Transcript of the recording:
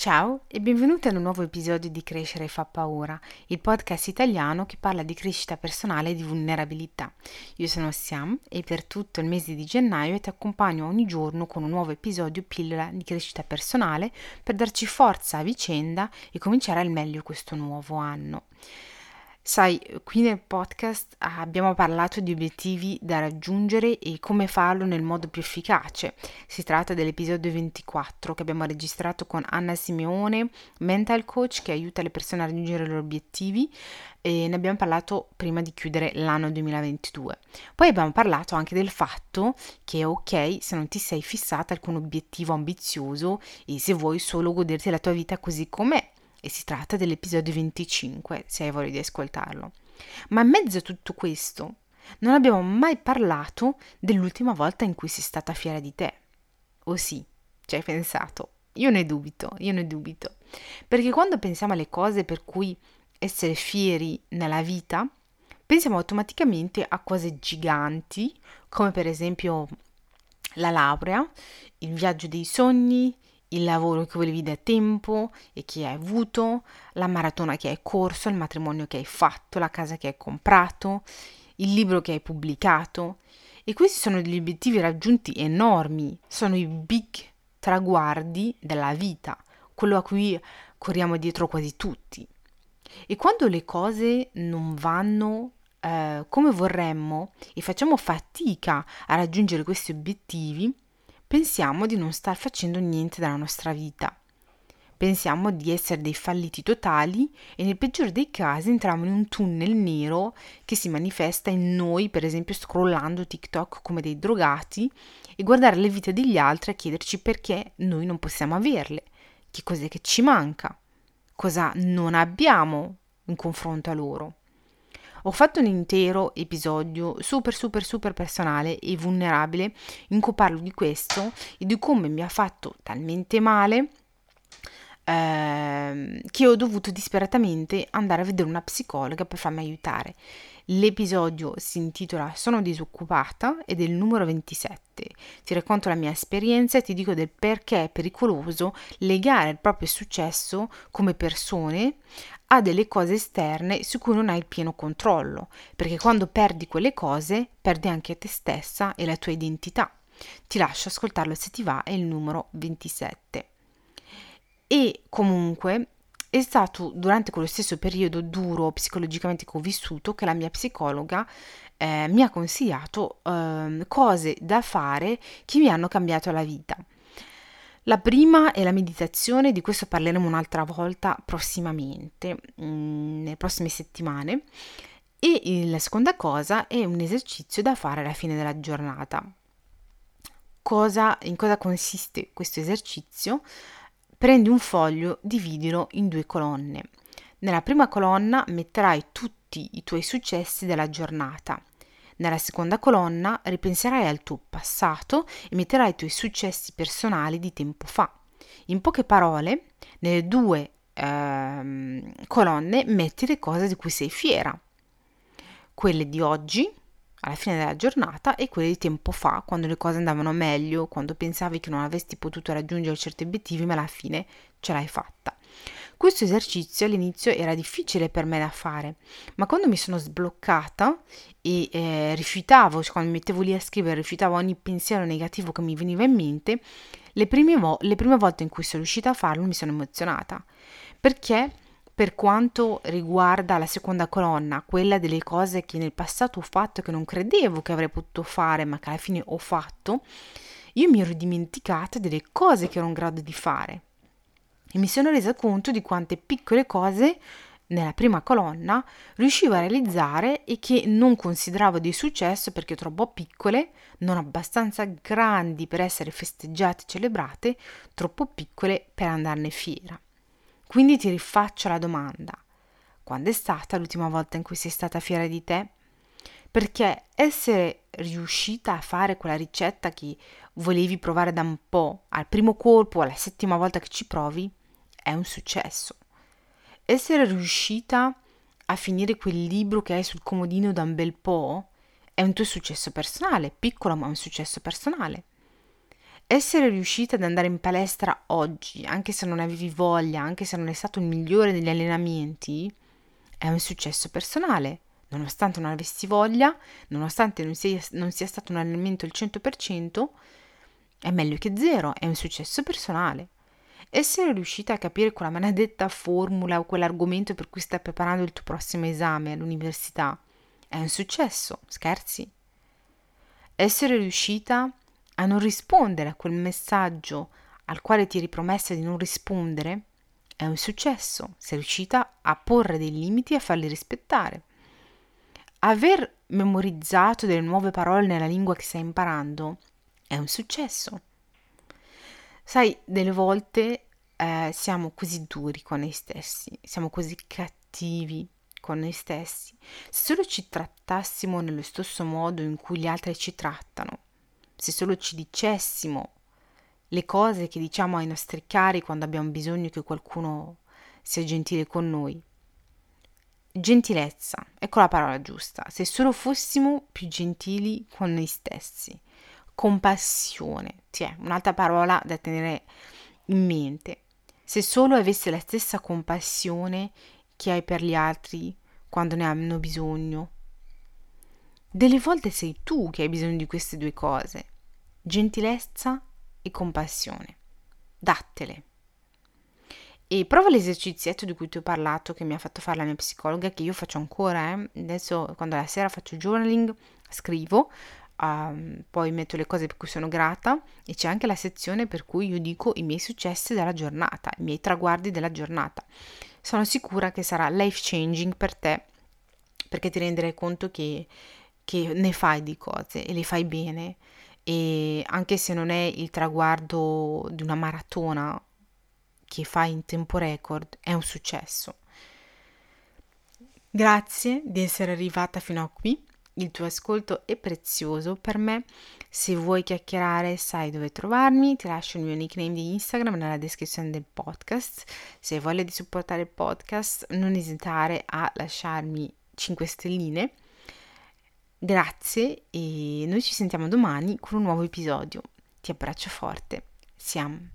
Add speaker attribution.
Speaker 1: Ciao e benvenuti ad un nuovo episodio di Crescere fa paura, il podcast italiano che parla di crescita personale e di vulnerabilità. Io sono Siam e per tutto il mese di gennaio ti accompagno ogni giorno con un nuovo episodio pillola di crescita personale per darci forza a vicenda e cominciare al meglio questo nuovo anno. Sai, qui nel podcast abbiamo parlato di obiettivi da raggiungere e come farlo nel modo più efficace. Si tratta dell'episodio 24 che abbiamo registrato con Anna Simeone, mental coach che aiuta le persone a raggiungere i loro obiettivi e ne abbiamo parlato prima di chiudere l'anno 2022. Poi abbiamo parlato anche del fatto che è ok se non ti sei fissata alcun obiettivo ambizioso e se vuoi solo goderti la tua vita così com'è e si tratta dell'episodio 25, se hai voglia di ascoltarlo. Ma in mezzo a tutto questo non abbiamo mai parlato dell'ultima volta in cui sei stata fiera di te. O sì, ci hai pensato? Io ne dubito, io ne dubito. Perché quando pensiamo alle cose per cui essere fieri nella vita, pensiamo automaticamente a cose giganti, come per esempio la laurea, il viaggio dei sogni, il lavoro che volevi da tempo e che hai avuto, la maratona che hai corso, il matrimonio che hai fatto, la casa che hai comprato, il libro che hai pubblicato. E questi sono degli obiettivi raggiunti enormi, sono i big traguardi della vita, quello a cui corriamo dietro quasi tutti. E quando le cose non vanno eh, come vorremmo e facciamo fatica a raggiungere questi obiettivi, pensiamo di non star facendo niente della nostra vita. Pensiamo di essere dei falliti totali e nel peggiore dei casi entriamo in un tunnel nero che si manifesta in noi, per esempio scrollando TikTok come dei drogati e guardare le vite degli altri a chiederci perché noi non possiamo averle, che cos'è che ci manca, cosa non abbiamo in confronto a loro. Ho fatto un intero episodio super super super personale e vulnerabile in cui parlo di questo e di come mi ha fatto talmente male eh, che ho dovuto disperatamente andare a vedere una psicologa per farmi aiutare. L'episodio si intitola Sono disoccupata ed è il numero 27. Ti racconto la mia esperienza e ti dico del perché è pericoloso legare il proprio successo come persone a delle cose esterne su cui non hai il pieno controllo, perché quando perdi quelle cose perdi anche te stessa e la tua identità. Ti lascio ascoltarlo se ti va, è il numero 27. E comunque è stato durante quello stesso periodo duro psicologicamente che ho vissuto che la mia psicologa eh, mi ha consigliato eh, cose da fare che mi hanno cambiato la vita. La prima è la meditazione, di questo parleremo un'altra volta prossimamente, mm, nelle prossime settimane. E la seconda cosa è un esercizio da fare alla fine della giornata. Cosa, in cosa consiste questo esercizio? Prendi un foglio, dividilo in due colonne. Nella prima colonna metterai tutti i tuoi successi della giornata nella seconda colonna ripenserai al tuo passato e metterai i tuoi successi personali di tempo fa. In poche parole, nelle due ehm, colonne metti le cose di cui sei fiera. Quelle di oggi, alla fine della giornata, e quelle di tempo fa, quando le cose andavano meglio, quando pensavi che non avresti potuto raggiungere certi obiettivi, ma alla fine ce l'hai fatta. Questo esercizio all'inizio era difficile per me da fare, ma quando mi sono sbloccata e eh, rifiutavo, cioè quando mi mettevo lì a scrivere, rifiutavo ogni pensiero negativo che mi veniva in mente, le prime, vo- le prime volte in cui sono riuscita a farlo mi sono emozionata, perché per quanto riguarda la seconda colonna, quella delle cose che nel passato ho fatto e che non credevo che avrei potuto fare, ma che alla fine ho fatto, io mi ero dimenticata delle cose che ero in grado di fare e mi sono resa conto di quante piccole cose nella prima colonna riuscivo a realizzare e che non consideravo di successo perché troppo piccole, non abbastanza grandi per essere festeggiate e celebrate, troppo piccole per andarne fiera. Quindi ti rifaccio la domanda. Quando è stata l'ultima volta in cui sei stata fiera di te? Perché essere riuscita a fare quella ricetta che volevi provare da un po', al primo colpo, alla settima volta che ci provi, è un successo. Essere riuscita a finire quel libro che hai sul comodino da un bel po' è un tuo successo personale, piccolo ma un successo personale. Essere riuscita ad andare in palestra oggi, anche se non avevi voglia, anche se non è stato il migliore degli allenamenti, è un successo personale. Nonostante non avessi voglia, nonostante non sia, non sia stato un allenamento al 100%, è meglio che zero, è un successo personale. Essere riuscita a capire quella maledetta formula o quell'argomento per cui stai preparando il tuo prossimo esame all'università è un successo, scherzi? Essere riuscita a non rispondere a quel messaggio al quale ti eri promessa di non rispondere, è un successo. Sei riuscita a porre dei limiti e a farli rispettare. Aver memorizzato delle nuove parole nella lingua che stai imparando è un successo. Sai, delle volte eh, siamo così duri con noi stessi, siamo così cattivi con noi stessi. Se solo ci trattassimo nello stesso modo in cui gli altri ci trattano, se solo ci dicessimo le cose che diciamo ai nostri cari quando abbiamo bisogno che qualcuno sia gentile con noi. Gentilezza, ecco la parola giusta, se solo fossimo più gentili con noi stessi. Compassione, cioè un'altra parola da tenere in mente. Se solo avessi la stessa compassione che hai per gli altri quando ne hanno bisogno, delle volte sei tu che hai bisogno di queste due cose, gentilezza e compassione. Dattele. E prova l'esercizietto di cui ti ho parlato, che mi ha fatto fare la mia psicologa, che io faccio ancora. Eh. Adesso, quando la sera faccio journaling, scrivo, um, poi metto le cose per cui sono grata e c'è anche la sezione per cui io dico i miei successi della giornata, i miei traguardi della giornata. Sono sicura che sarà life changing per te, perché ti renderai conto che che ne fai di cose e le fai bene e anche se non è il traguardo di una maratona che fai in tempo record, è un successo. Grazie di essere arrivata fino a qui. Il tuo ascolto è prezioso per me. Se vuoi chiacchierare, sai dove trovarmi. Ti lascio il mio nickname di Instagram nella descrizione del podcast. Se hai voglia di supportare il podcast, non esitare a lasciarmi 5 stelline Grazie e noi ci sentiamo domani con un nuovo episodio. Ti abbraccio forte. Siamo.